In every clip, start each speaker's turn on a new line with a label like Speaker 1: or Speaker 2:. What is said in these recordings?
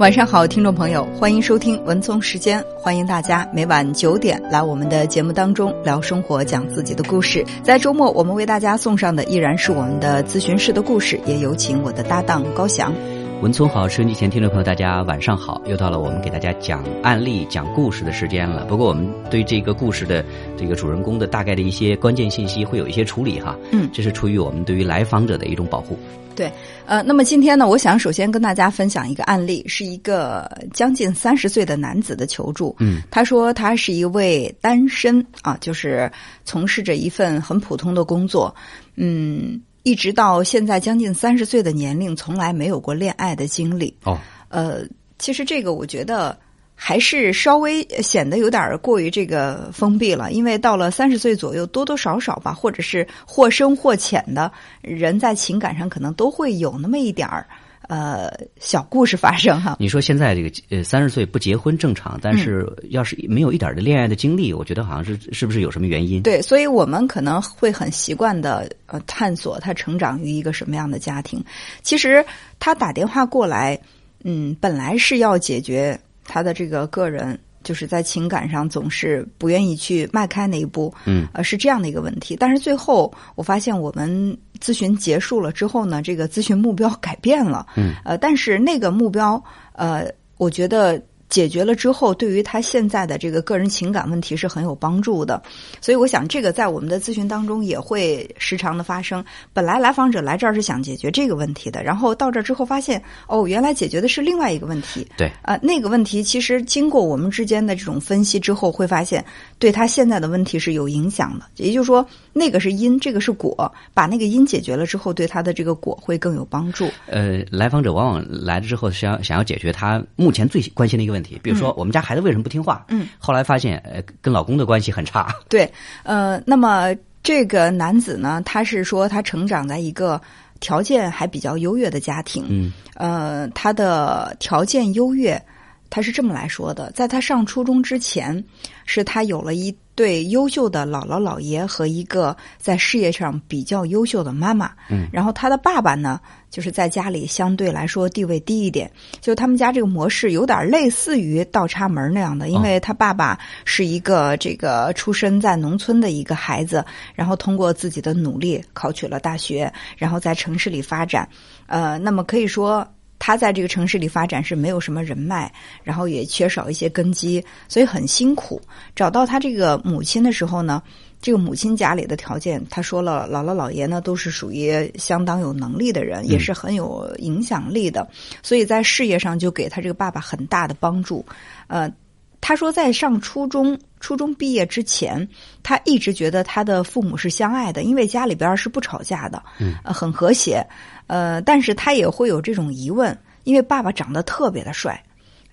Speaker 1: 晚上好，听众朋友，欢迎收听文聪时间。欢迎大家每晚九点来我们的节目当中聊生活，讲自己的故事。在周末，我们为大家送上的依然是我们的咨询室的故事，也有请我的搭档高翔。
Speaker 2: 文聪好，收音机前听众朋友，大家晚上好，又到了我们给大家讲案例、讲故事的时间了。不过，我们对这个故事的这个主人公的大概的一些关键信息会有一些处理哈。
Speaker 1: 嗯，
Speaker 2: 这是出于我们对于来访者的一种保护。
Speaker 1: 对，呃，那么今天呢，我想首先跟大家分享一个案例，是一个将近三十岁的男子的求助。
Speaker 2: 嗯，
Speaker 1: 他说他是一位单身啊，就是从事着一份很普通的工作，嗯。一直到现在将近三十岁的年龄，从来没有过恋爱的经历。
Speaker 2: 哦，
Speaker 1: 呃，其实这个我觉得还是稍微显得有点过于这个封闭了，因为到了三十岁左右，多多少少吧，或者是或深或浅的人在情感上可能都会有那么一点儿。呃，小故事发生哈。
Speaker 2: 你说现在这个呃三十岁不结婚正常，但是要是没有一点的恋爱的经历，我觉得好像是是不是有什么原因？
Speaker 1: 对，所以我们可能会很习惯的呃探索他成长于一个什么样的家庭。其实他打电话过来，嗯，本来是要解决他的这个个人。就是在情感上总是不愿意去迈开那一步，
Speaker 2: 嗯，
Speaker 1: 呃，是这样的一个问题。但是最后我发现，我们咨询结束了之后呢，这个咨询目标改变了，
Speaker 2: 嗯，
Speaker 1: 呃，但是那个目标，呃，我觉得。解决了之后，对于他现在的这个个人情感问题是很有帮助的，所以我想这个在我们的咨询当中也会时常的发生。本来来访者来这儿是想解决这个问题的，然后到这儿之后发现，哦，原来解决的是另外一个问题。
Speaker 2: 对，
Speaker 1: 呃，那个问题其实经过我们之间的这种分析之后，会发现对他现在的问题是有影响的。也就是说，那个是因，这个是果，把那个因解决了之后，对他的这个果会更有帮助。
Speaker 2: 呃，来访者往往来了之后，想想要解决他目前最关心的一个问题。比如说，我们家孩子为什么不听话？
Speaker 1: 嗯，
Speaker 2: 后来发现，呃，跟老公的关系很差。
Speaker 1: 对，呃，那么这个男子呢，他是说他成长在一个条件还比较优越的家庭。
Speaker 2: 嗯，
Speaker 1: 呃，他的条件优越，他是这么来说的：在他上初中之前，是他有了一对优秀的姥姥姥爷和一个在事业上比较优秀的妈妈。
Speaker 2: 嗯，
Speaker 1: 然后他的爸爸呢？就是在家里相对来说地位低一点，就他们家这个模式有点类似于倒插门那样的，因为他爸爸是一个这个出生在农村的一个孩子，然后通过自己的努力考取了大学，然后在城市里发展，呃，那么可以说他在这个城市里发展是没有什么人脉，然后也缺少一些根基，所以很辛苦。找到他这个母亲的时候呢。这个母亲家里的条件，他说了，姥姥姥爷呢都是属于相当有能力的人，也是很有影响力的，所以在事业上就给他这个爸爸很大的帮助。呃，他说在上初中、初中毕业之前，他一直觉得他的父母是相爱的，因为家里边是不吵架的，
Speaker 2: 嗯，
Speaker 1: 很和谐。呃，但是他也会有这种疑问，因为爸爸长得特别的帅，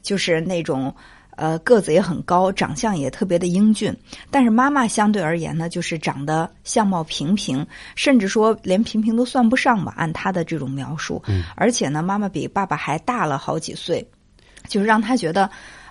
Speaker 1: 就是那种。呃，个子也很高，长相也特别的英俊，但是妈妈相对而言呢，就是长得相貌平平，甚至说连平平都算不上吧。按他的这种描述，
Speaker 2: 嗯，
Speaker 1: 而且呢，妈妈比爸爸还大了好几岁，就是让他觉得。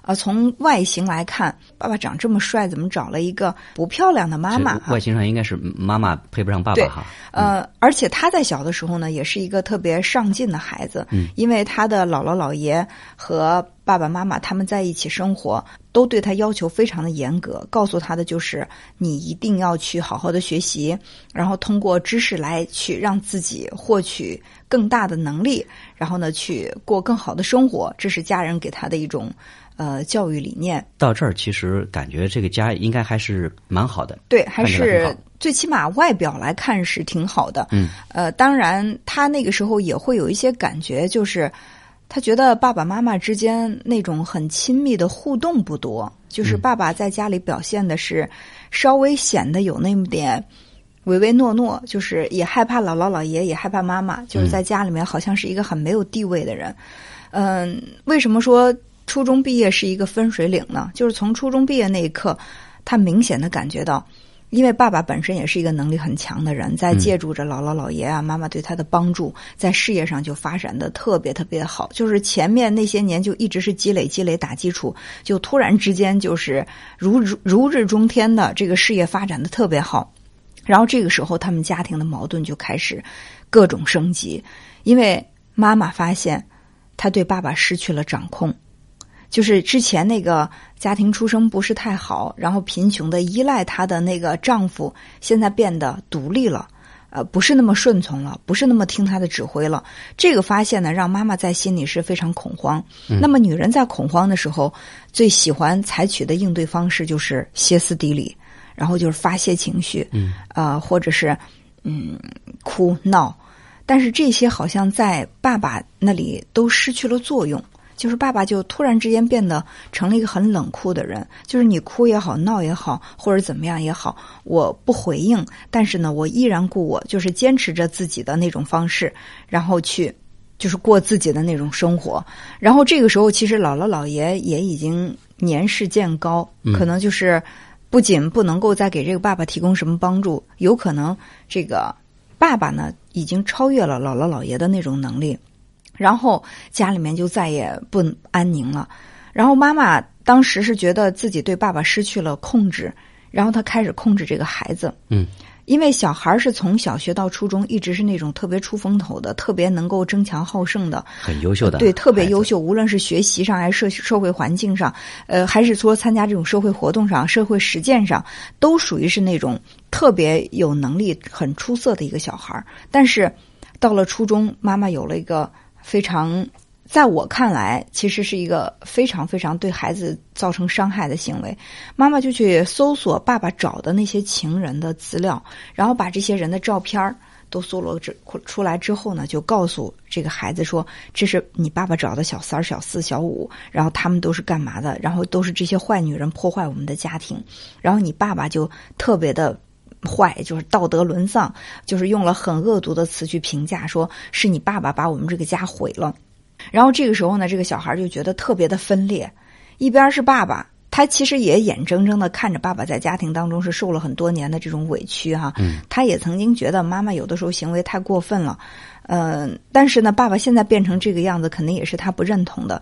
Speaker 1: 啊，从外形来看，爸爸长这么帅，怎么找了一个不漂亮的妈妈？
Speaker 2: 外形上应该是妈妈配不上爸爸哈。
Speaker 1: 呃，而且他在小的时候呢，也是一个特别上进的孩子。
Speaker 2: 嗯，
Speaker 1: 因为他的姥姥姥爷和爸爸妈妈他们在一起生活，都对他要求非常的严格，告诉他的就是你一定要去好好的学习，然后通过知识来去让自己获取更大的能力，然后呢去过更好的生活。这是家人给他的一种。呃，教育理念
Speaker 2: 到这儿，其实感觉这个家应该还是蛮好的。
Speaker 1: 对，还是最起码外表来看是挺好的。
Speaker 2: 嗯，
Speaker 1: 呃，当然他那个时候也会有一些感觉，就是他觉得爸爸妈妈之间那种很亲密的互动不多，就是爸爸在家里表现的是稍微显得有那么点唯唯诺诺，就是也害怕姥姥姥爷，也害怕妈妈，就是在家里面好像是一个很没有地位的人。嗯，为什么说？初中毕业是一个分水岭呢，就是从初中毕业那一刻，他明显的感觉到，因为爸爸本身也是一个能力很强的人，在借助着姥姥姥爷啊、妈妈对他的帮助，在事业上就发展的特别特别好。就是前面那些年就一直是积累积累打基础，就突然之间就是如如如日中天的这个事业发展的特别好。然后这个时候，他们家庭的矛盾就开始各种升级，因为妈妈发现。她对爸爸失去了掌控。就是之前那个家庭出生不是太好，然后贫穷的依赖她的那个丈夫，现在变得独立了，呃，不是那么顺从了，不是那么听她的指挥了。这个发现呢，让妈妈在心里是非常恐慌。那么女人在恐慌的时候，最喜欢采取的应对方式就是歇斯底里，然后就是发泄情绪，
Speaker 2: 嗯，
Speaker 1: 啊，或者是嗯哭闹。但是这些好像在爸爸那里都失去了作用。就是爸爸就突然之间变得成了一个很冷酷的人，就是你哭也好，闹也好，或者怎么样也好，我不回应，但是呢，我依然故我，就是坚持着自己的那种方式，然后去就是过自己的那种生活。然后这个时候，其实姥姥姥爷也已经年事渐高，可能就是不仅不能够再给这个爸爸提供什么帮助，有可能这个爸爸呢已经超越了姥姥姥爷的那种能力。然后家里面就再也不安宁了。然后妈妈当时是觉得自己对爸爸失去了控制，然后她开始控制这个孩子。
Speaker 2: 嗯，
Speaker 1: 因为小孩是从小学到初中一直是那种特别出风头的，特别能够争强好胜的，
Speaker 2: 很优秀的，
Speaker 1: 对，特别优秀。无论是学习上还是社社会环境上，呃，还是说参加这种社会活动上、社会实践上，都属于是那种特别有能力、很出色的一个小孩。但是到了初中，妈妈有了一个。非常，在我看来，其实是一个非常非常对孩子造成伤害的行为。妈妈就去搜索爸爸找的那些情人的资料，然后把这些人的照片都搜罗出出来之后呢，就告诉这个孩子说：“这是你爸爸找的小三儿、小四、小五，然后他们都是干嘛的？然后都是这些坏女人破坏我们的家庭。然后你爸爸就特别的。”坏就是道德沦丧，就是用了很恶毒的词去评价，说是你爸爸把我们这个家毁了。然后这个时候呢，这个小孩就觉得特别的分裂，一边是爸爸，他其实也眼睁睁的看着爸爸在家庭当中是受了很多年的这种委屈哈，他也曾经觉得妈妈有的时候行为太过分了，嗯，但是呢，爸爸现在变成这个样子，肯定也是他不认同的。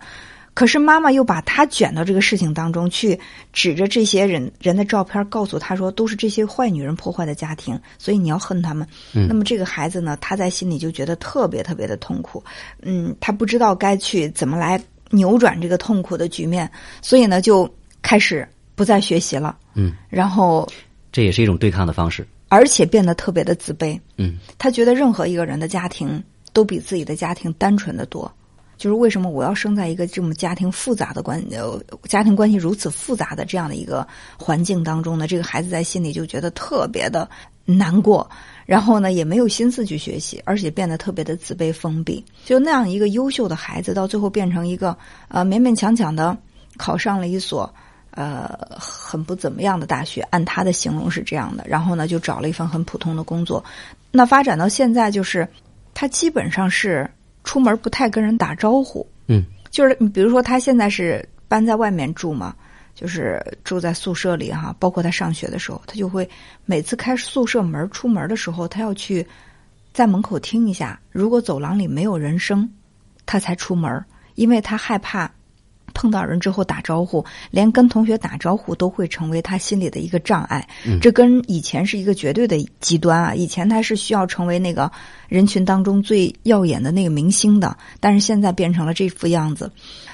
Speaker 1: 可是妈妈又把他卷到这个事情当中去，指着这些人人的照片，告诉他说都是这些坏女人破坏的家庭，所以你要恨他们。那么这个孩子呢，他在心里就觉得特别特别的痛苦，嗯，他不知道该去怎么来扭转这个痛苦的局面，所以呢，就开始不再学习了。
Speaker 2: 嗯，
Speaker 1: 然后
Speaker 2: 这也是一种对抗的方式，
Speaker 1: 而且变得特别的自卑。
Speaker 2: 嗯，
Speaker 1: 他觉得任何一个人的家庭都比自己的家庭单纯的多。就是为什么我要生在一个这么家庭复杂的关呃家庭关系如此复杂的这样的一个环境当中呢？这个孩子在心里就觉得特别的难过，然后呢也没有心思去学习，而且变得特别的自卑封闭。就那样一个优秀的孩子，到最后变成一个呃勉勉强强的考上了一所呃很不怎么样的大学，按他的形容是这样的。然后呢就找了一份很普通的工作。那发展到现在，就是他基本上是。出门不太跟人打招呼，
Speaker 2: 嗯，
Speaker 1: 就是你比如说他现在是搬在外面住嘛，就是住在宿舍里哈，包括他上学的时候，他就会每次开宿舍门出门的时候，他要去在门口听一下，如果走廊里没有人声，他才出门，因为他害怕。碰到人之后打招呼，连跟同学打招呼都会成为他心里的一个障碍。这跟以前是一个绝对的极端啊！以前他是需要成为那个人群当中最耀眼的那个明星的，但是现在变成了这副样子。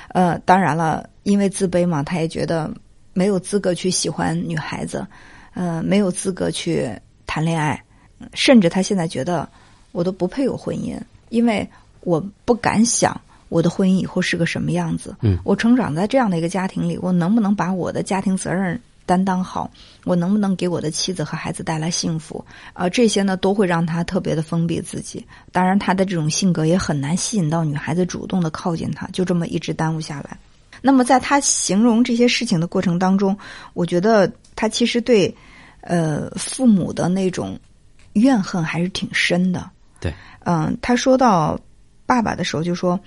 Speaker 1: 呃，当然了，因为自卑嘛，他也觉得没有资格去喜欢女孩子，呃，没有资格去谈恋爱，甚至他现在觉得我都不配有婚姻，因为我不敢想。我的婚姻以后是个什么样子？
Speaker 2: 嗯，
Speaker 1: 我成长在这样的一个家庭里，我能不能把我的家庭责任担当好？我能不能给我的妻子和孩子带来幸福？啊，这些呢都会让他特别的封闭自己。当然，他的这种性格也很难吸引到女孩子主动的靠近他，就这么一直耽误下来。那么，在他形容这些事情的过程当中，我觉得他其实对呃父母的那种怨恨还是挺深的。
Speaker 2: 对，
Speaker 1: 嗯，他说到爸爸的时候就说。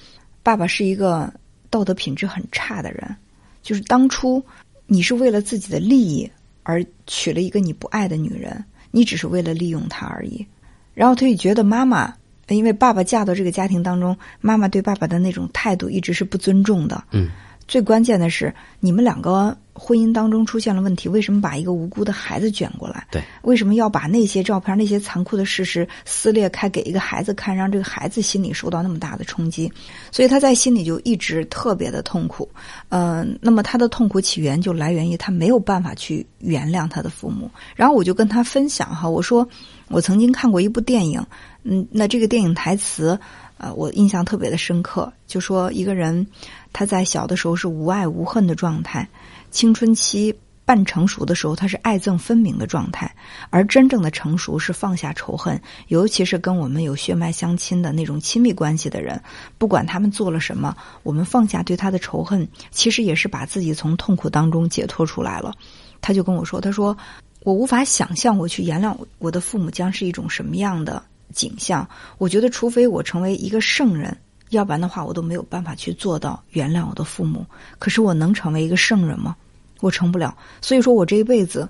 Speaker 1: 爸爸是一个道德品质很差的人，就是当初你是为了自己的利益而娶了一个你不爱的女人，你只是为了利用她而已。然后他也觉得妈妈，因为爸爸嫁到这个家庭当中，妈妈对爸爸的那种态度一直是不尊重的。
Speaker 2: 嗯，
Speaker 1: 最关键的是，你们两个婚姻当中出现了问题，为什么把一个无辜的孩子卷过来？
Speaker 2: 对，
Speaker 1: 为什么要把那些照片、那些残酷的事实撕裂开给一个孩子看，让这个孩子心里受到那么大的冲击？所以他在心里就一直特别的痛苦。嗯，那么他的痛苦起源就来源于他没有办法去原谅他的父母。然后我就跟他分享哈，我说我曾经看过一部电影，嗯，那这个电影台词。呃，我印象特别的深刻，就说一个人他在小的时候是无爱无恨的状态，青春期半成熟的时候他是爱憎分明的状态，而真正的成熟是放下仇恨，尤其是跟我们有血脉相亲的那种亲密关系的人，不管他们做了什么，我们放下对他的仇恨，其实也是把自己从痛苦当中解脱出来了。他就跟我说：“他说我无法想象我去原谅我的父母将是一种什么样的。”景象，我觉得，除非我成为一个圣人，要不然的话，我都没有办法去做到原谅我的父母。可是，我能成为一个圣人吗？我成不了。所以说我这一辈子，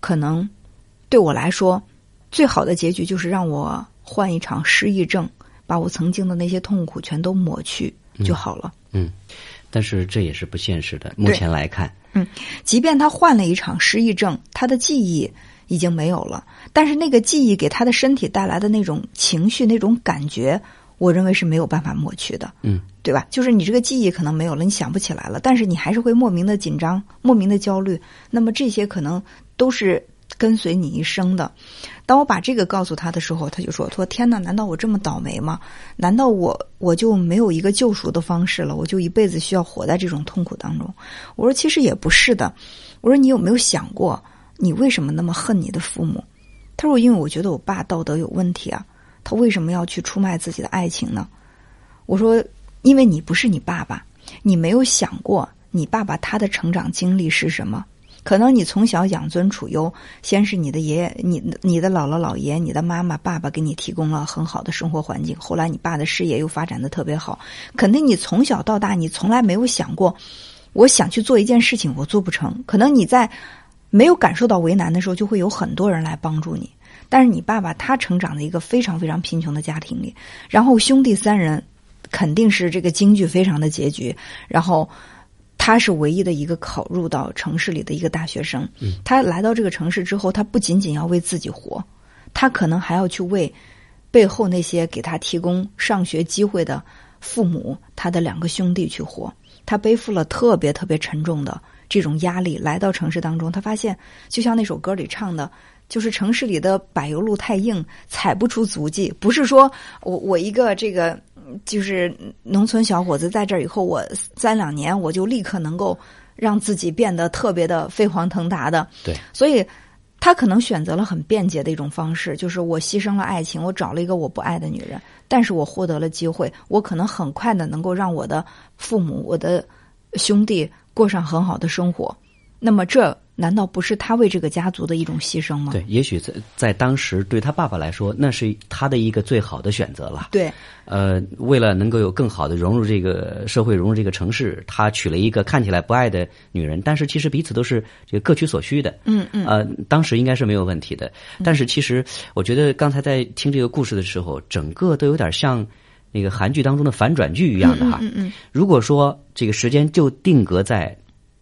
Speaker 1: 可能对我来说，最好的结局就是让我患一场失忆症，把我曾经的那些痛苦全都抹去就好了。
Speaker 2: 嗯，但是这也是不现实的。目前来看，
Speaker 1: 嗯，即便他患了一场失忆症，他的记忆。已经没有了，但是那个记忆给他的身体带来的那种情绪、那种感觉，我认为是没有办法抹去的，
Speaker 2: 嗯，
Speaker 1: 对吧？就是你这个记忆可能没有了，你想不起来了，但是你还是会莫名的紧张、莫名的焦虑。那么这些可能都是跟随你一生的。当我把这个告诉他的时候，他就说：“说天哪，难道我这么倒霉吗？难道我我就没有一个救赎的方式了？我就一辈子需要活在这种痛苦当中？”我说：“其实也不是的。”我说：“你有没有想过？”你为什么那么恨你的父母？他说：“因为我觉得我爸道德有问题啊。他为什么要去出卖自己的爱情呢？”我说：“因为你不是你爸爸，你没有想过你爸爸他的成长经历是什么？可能你从小养尊处优，先是你的爷爷、你你的姥姥姥爷、你的妈妈、爸爸给你提供了很好的生活环境。后来你爸的事业又发展的特别好，肯定你从小到大你从来没有想过，我想去做一件事情我做不成。可能你在。”没有感受到为难的时候，就会有很多人来帮助你。但是你爸爸他成长在一个非常非常贫穷的家庭里，然后兄弟三人肯定是这个京剧非常的结局，然后他是唯一的一个考入到城市里的一个大学生。他来到这个城市之后，他不仅仅要为自己活，他可能还要去为背后那些给他提供上学机会的父母、他的两个兄弟去活。他背负了特别特别沉重的。这种压力来到城市当中，他发现就像那首歌里唱的，就是城市里的柏油路太硬，踩不出足迹。不是说我我一个这个就是农村小伙子在这儿以后，我三两年我就立刻能够让自己变得特别的飞黄腾达的。
Speaker 2: 对，
Speaker 1: 所以他可能选择了很便捷的一种方式，就是我牺牲了爱情，我找了一个我不爱的女人，但是我获得了机会，我可能很快的能够让我的父母、我的兄弟。过上很好的生活，那么这难道不是他为这个家族的一种牺牲吗？
Speaker 2: 对，也许在在当时对他爸爸来说，那是他的一个最好的选择了。
Speaker 1: 对，
Speaker 2: 呃，为了能够有更好的融入这个社会，融入这个城市，他娶了一个看起来不爱的女人，但是其实彼此都是这个各取所需的。
Speaker 1: 嗯嗯。
Speaker 2: 呃，当时应该是没有问题的，但是其实我觉得刚才在听这个故事的时候，整个都有点像。那个韩剧当中的反转剧一样的哈，
Speaker 1: 嗯嗯，
Speaker 2: 如果说这个时间就定格在，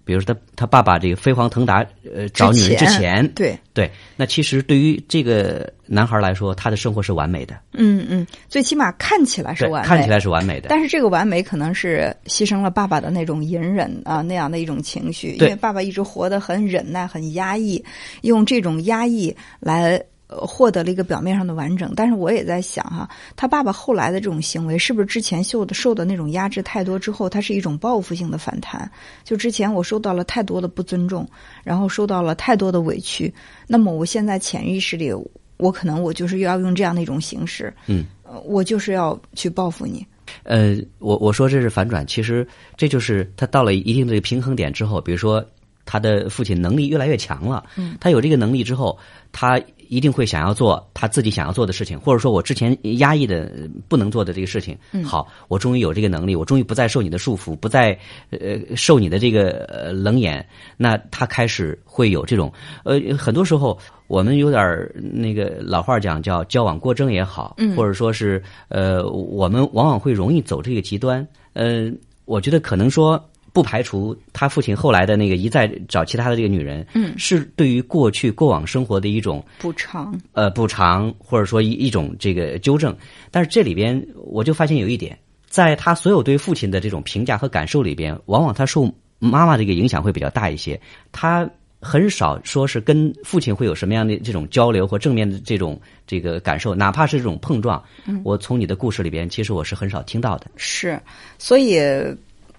Speaker 2: 比如说他他爸爸这个飞黄腾达呃找女人之前，
Speaker 1: 对。
Speaker 2: 对，那其实对于这个男孩来说，他的生活是完美的，
Speaker 1: 嗯嗯，最起码看起来是完，美，
Speaker 2: 看起来是完美的，
Speaker 1: 但是这个完美可能是牺牲了爸爸的那种隐忍啊那样的一种情绪，因为爸爸一直活得很忍耐很压抑，用这种压抑来。获得了一个表面上的完整，但是我也在想哈，他爸爸后来的这种行为，是不是之前受的受的那种压制太多之后，他是一种报复性的反弹？就之前我受到了太多的不尊重，然后受到了太多的委屈，那么我现在潜意识里，我可能我就是要用这样的一种形式，
Speaker 2: 嗯，
Speaker 1: 我就是要去报复你。
Speaker 2: 呃，我我说这是反转，其实这就是他到了一定的平衡点之后，比如说他的父亲能力越来越强了，
Speaker 1: 嗯，
Speaker 2: 他有这个能力之后，他。一定会想要做他自己想要做的事情，或者说我之前压抑的不能做的这个事情。好，我终于有这个能力，我终于不再受你的束缚，不再呃受你的这个呃冷眼。那他开始会有这种呃，很多时候我们有点那个老话讲叫交往过正也好，或者说是呃，我们往往会容易走这个极端。呃，我觉得可能说不排除他父亲后来的那个一再找其他的这个女人，
Speaker 1: 嗯，
Speaker 2: 是对于过去过往生活的一种
Speaker 1: 补偿，
Speaker 2: 呃补偿，或者说一一种这个纠正。但是这里边我就发现有一点，在他所有对父亲的这种评价和感受里边，往往他受妈妈这个影响会比较大一些。他很少说是跟父亲会有什么样的这种交流或正面的这种这个感受，哪怕是这种碰撞，我从你的故事里边，其实我是很少听到的。
Speaker 1: 是，所以，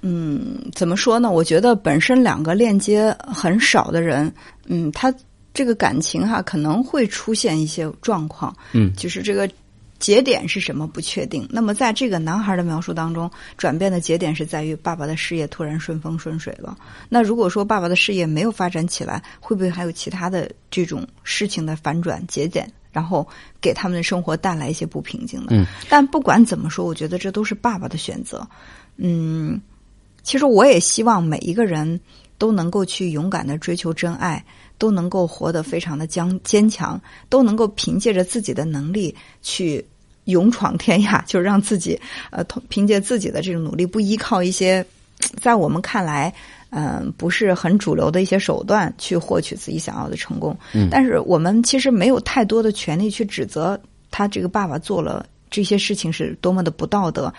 Speaker 1: 嗯，怎么说呢？我觉得本身两个链接很少的人，嗯，他这个感情哈可能会出现一些状况，
Speaker 2: 嗯，
Speaker 1: 就是这个节点是什么不确定。那么在这个男孩的描述当中，转变的节点是在于爸爸的事业突然顺风顺水了。那如果说爸爸的事业没有发展起来，会不会还有其他的这种事情的反转节点？然后给他们的生活带来一些不平静的。
Speaker 2: 嗯，
Speaker 1: 但不管怎么说，我觉得这都是爸爸的选择。嗯，其实我也希望每一个人都能够去勇敢的追求真爱，都能够活得非常的坚坚强，都能够凭借着自己的能力去勇闯天涯，就让自己呃同凭借自己的这种努力，不依靠一些在我们看来。嗯，不是很主流的一些手段去获取自己想要的成功。
Speaker 2: 嗯，
Speaker 1: 但是我们其实没有太多的权利去指责他这个爸爸做了这些事情是多么的不道德，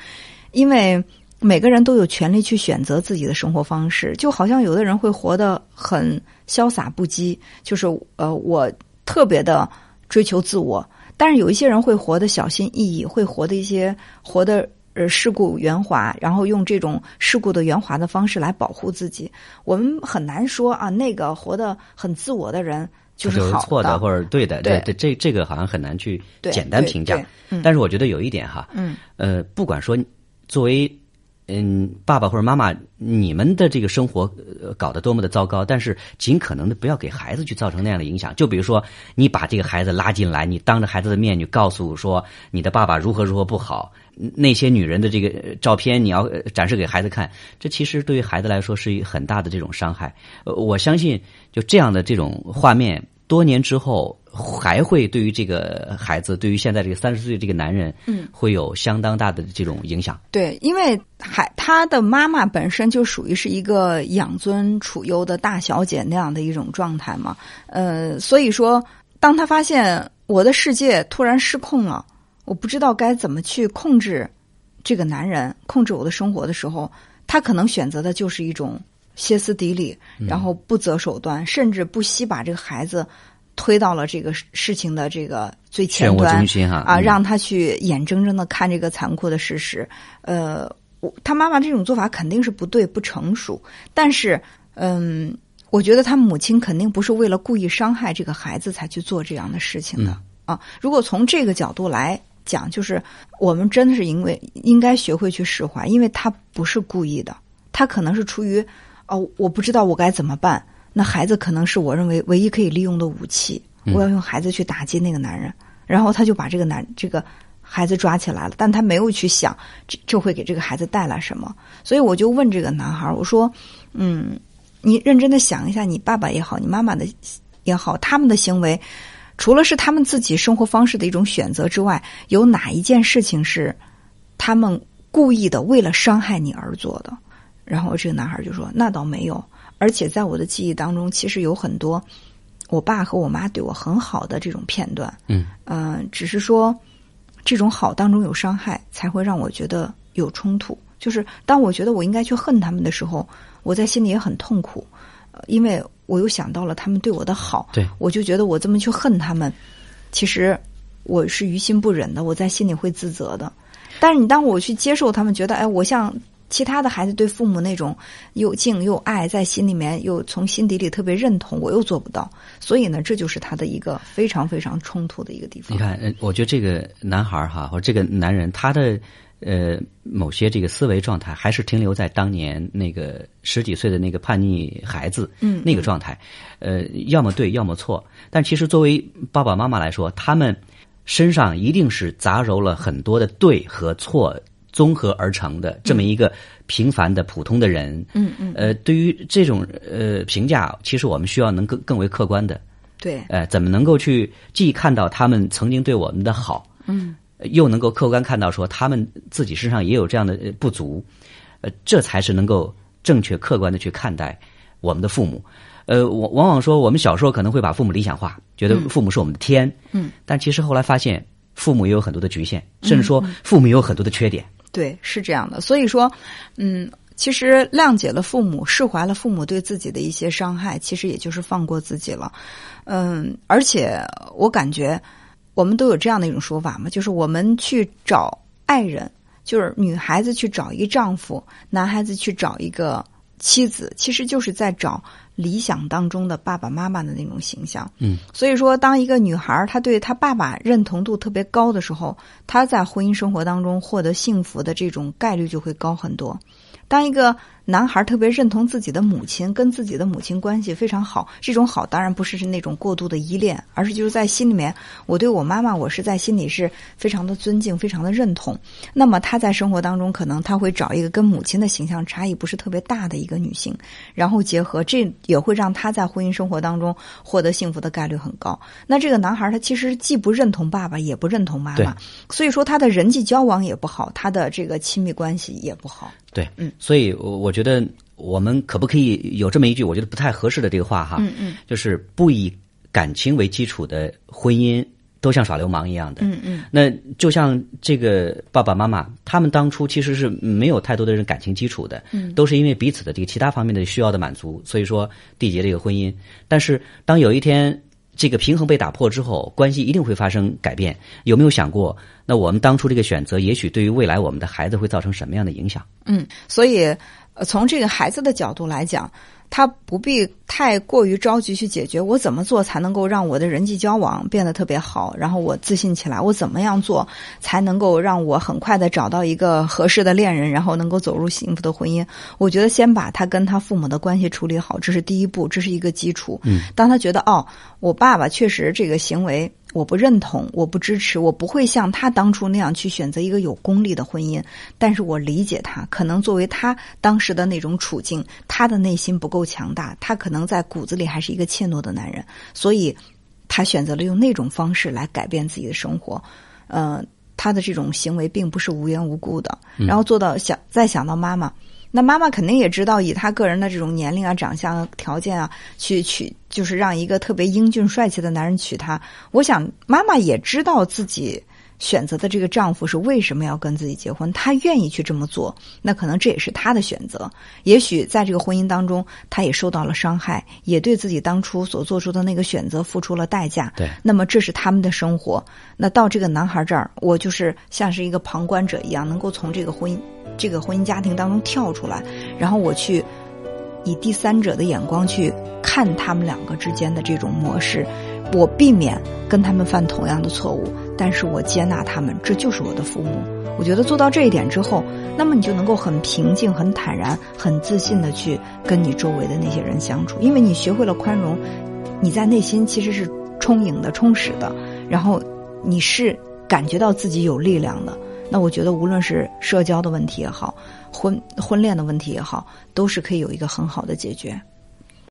Speaker 1: 因为每个人都有权利去选择自己的生活方式。就好像有的人会活得很潇洒不羁，就是呃，我特别的追求自我，但是有一些人会活得小心翼翼，会活的一些活的。呃，世故圆滑，然后用这种世故的圆滑的方式来保护自己。我们很难说啊，那个活得很自我的人
Speaker 2: 就是
Speaker 1: 好
Speaker 2: 错的，或者对的。
Speaker 1: 对
Speaker 2: 对，这这个好像很难去简单评价。但是我觉得有一点哈，
Speaker 1: 嗯，
Speaker 2: 呃，不管说作为嗯爸爸或者妈妈，你们的这个生活搞得多么的糟糕，但是尽可能的不要给孩子去造成那样的影响。就比如说，你把这个孩子拉进来，你当着孩子的面，你告诉说你的爸爸如何如何不好。那些女人的这个照片，你要展示给孩子看，这其实对于孩子来说是一很大的这种伤害。我相信，就这样的这种画面，多年之后还会对于这个孩子，对于现在这个三十岁这个男人，
Speaker 1: 嗯，
Speaker 2: 会有相当大的这种影响。
Speaker 1: 对，因为还他的妈妈本身就属于是一个养尊处优的大小姐那样的一种状态嘛，呃，所以说，当他发现我的世界突然失控了。我不知道该怎么去控制这个男人，控制我的生活的时候，他可能选择的就是一种歇斯底里，然后不择手段，甚至不惜把这个孩子推到了这个事情的这个最前端啊，让他去眼睁睁的看这个残酷的事实。呃，我他妈妈这种做法肯定是不对、不成熟，但是嗯，我觉得他母亲肯定不是为了故意伤害这个孩子才去做这样的事情的啊。如果从这个角度来。讲就是我们真的是因为应该学会去释怀，因为他不是故意的，他可能是出于哦，我不知道我该怎么办。那孩子可能是我认为唯一可以利用的武器，我要用孩子去打击那个男人，然后他就把这个男这个孩子抓起来了，但他没有去想这这会给这个孩子带来什么。所以我就问这个男孩，我说：“嗯，你认真的想一下，你爸爸也好，你妈妈的也好，他们的行为。”除了是他们自己生活方式的一种选择之外，有哪一件事情是他们故意的为了伤害你而做的？然后这个男孩就说：“那倒没有，而且在我的记忆当中，其实有很多我爸和我妈对我很好的这种片段。
Speaker 2: 嗯
Speaker 1: 嗯，只是说这种好当中有伤害，才会让我觉得有冲突。就是当我觉得我应该去恨他们的时候，我在心里也很痛苦，因为。”我又想到了他们对我的好，
Speaker 2: 对
Speaker 1: 我就觉得我这么去恨他们，其实我是于心不忍的，我在心里会自责的。但是你当我去接受他们，觉得哎，我像其他的孩子对父母那种又敬又爱，在心里面又从心底里特别认同，我又做不到。所以呢，这就是他的一个非常非常冲突的一个地方。
Speaker 2: 你看，我觉得这个男孩哈，或者这个男人，他的。呃，某些这个思维状态还是停留在当年那个十几岁的那个叛逆孩子，
Speaker 1: 嗯，
Speaker 2: 那个状态，呃，要么对，要么错。但其实作为爸爸妈妈来说，他们身上一定是杂糅了很多的对和错综合而成的这么一个平凡的普通的人。
Speaker 1: 嗯嗯。
Speaker 2: 呃，对于这种呃评价，其实我们需要能更更为客观的。
Speaker 1: 对。
Speaker 2: 呃，怎么能够去既看到他们曾经对我们的好？
Speaker 1: 嗯。
Speaker 2: 又能够客观看到说他们自己身上也有这样的不足，呃，这才是能够正确客观的去看待我们的父母。呃，我往往说我们小时候可能会把父母理想化，觉得父母是我们的天。
Speaker 1: 嗯，
Speaker 2: 但其实后来发现，父母也有很多的局限，甚至说父母也有很多的缺点。
Speaker 1: 对，是这样的。所以说，嗯，其实谅解了父母，释怀了父母对自己的一些伤害，其实也就是放过自己了。嗯，而且我感觉我们都有这样的一种说法嘛，就是我们去找爱人，就是女孩子去找一个丈夫，男孩子去找一个妻子，其实就是在找理想当中的爸爸妈妈的那种形象。
Speaker 2: 嗯，
Speaker 1: 所以说，当一个女孩她对她爸爸认同度特别高的时候，她在婚姻生活当中获得幸福的这种概率就会高很多。当一个男孩特别认同自己的母亲，跟自己的母亲关系非常好，这种好当然不是是那种过度的依恋，而是就是在心里面，我对我妈妈，我是在心里是非常的尊敬，非常的认同。那么他在生活当中，可能他会找一个跟母亲的形象差异不是特别大的一个女性，然后结合，这也会让他在婚姻生活当中获得幸福的概率很高。那这个男孩他其实既不认同爸爸，也不认同妈妈，所以说他的人际交往也不好，他的这个亲密关系也不好。
Speaker 2: 对，
Speaker 1: 嗯，
Speaker 2: 所以我觉得我们可不可以有这么一句我觉得不太合适的这个话哈，
Speaker 1: 嗯嗯，
Speaker 2: 就是不以感情为基础的婚姻都像耍流氓一样的，
Speaker 1: 嗯嗯，
Speaker 2: 那就像这个爸爸妈妈，他们当初其实是没有太多的人感情基础的，
Speaker 1: 嗯，
Speaker 2: 都是因为彼此的这个其他方面的需要的满足，所以说缔结这个婚姻。但是当有一天这个平衡被打破之后，关系一定会发生改变。有没有想过，那我们当初这个选择，也许对于未来我们的孩子会造成什么样的影响？
Speaker 1: 嗯，所以呃，从这个孩子的角度来讲，他不必太过于着急去解决我怎么做才能够让我的人际交往变得特别好，然后我自信起来，我怎么样做才能够让我很快的找到一个合适的恋人，然后能够走入幸福的婚姻？我觉得先把他跟他父母的关系处理好，这是第一步，这是一个基础。
Speaker 2: 嗯，
Speaker 1: 当他觉得哦，我爸爸确实这个行为。我不认同，我不支持，我不会像他当初那样去选择一个有功利的婚姻。但是我理解他，可能作为他当时的那种处境，他的内心不够强大，他可能在骨子里还是一个怯懦的男人，所以他选择了用那种方式来改变自己的生活。呃，他的这种行为并不是无缘无故的。然后做到想再想到妈妈。那妈妈肯定也知道，以她个人的这种年龄啊、长相、条件啊，去娶就是让一个特别英俊帅气的男人娶她。我想妈妈也知道自己选择的这个丈夫是为什么要跟自己结婚，她愿意去这么做，那可能这也是她的选择。也许在这个婚姻当中，她也受到了伤害，也对自己当初所做出的那个选择付出了代价。
Speaker 2: 对，
Speaker 1: 那么这是他们的生活。那到这个男孩这儿，我就是像是一个旁观者一样，能够从这个婚姻。这个婚姻家庭当中跳出来，然后我去以第三者的眼光去看他们两个之间的这种模式，我避免跟他们犯同样的错误，但是我接纳他们，这就是我的父母。我觉得做到这一点之后，那么你就能够很平静、很坦然、很自信的去跟你周围的那些人相处，因为你学会了宽容，你在内心其实是充盈的、充实的，然后你是感觉到自己有力量的。那我觉得，无论是社交的问题也好，婚婚恋的问题也好，都是可以有一个很好的解决。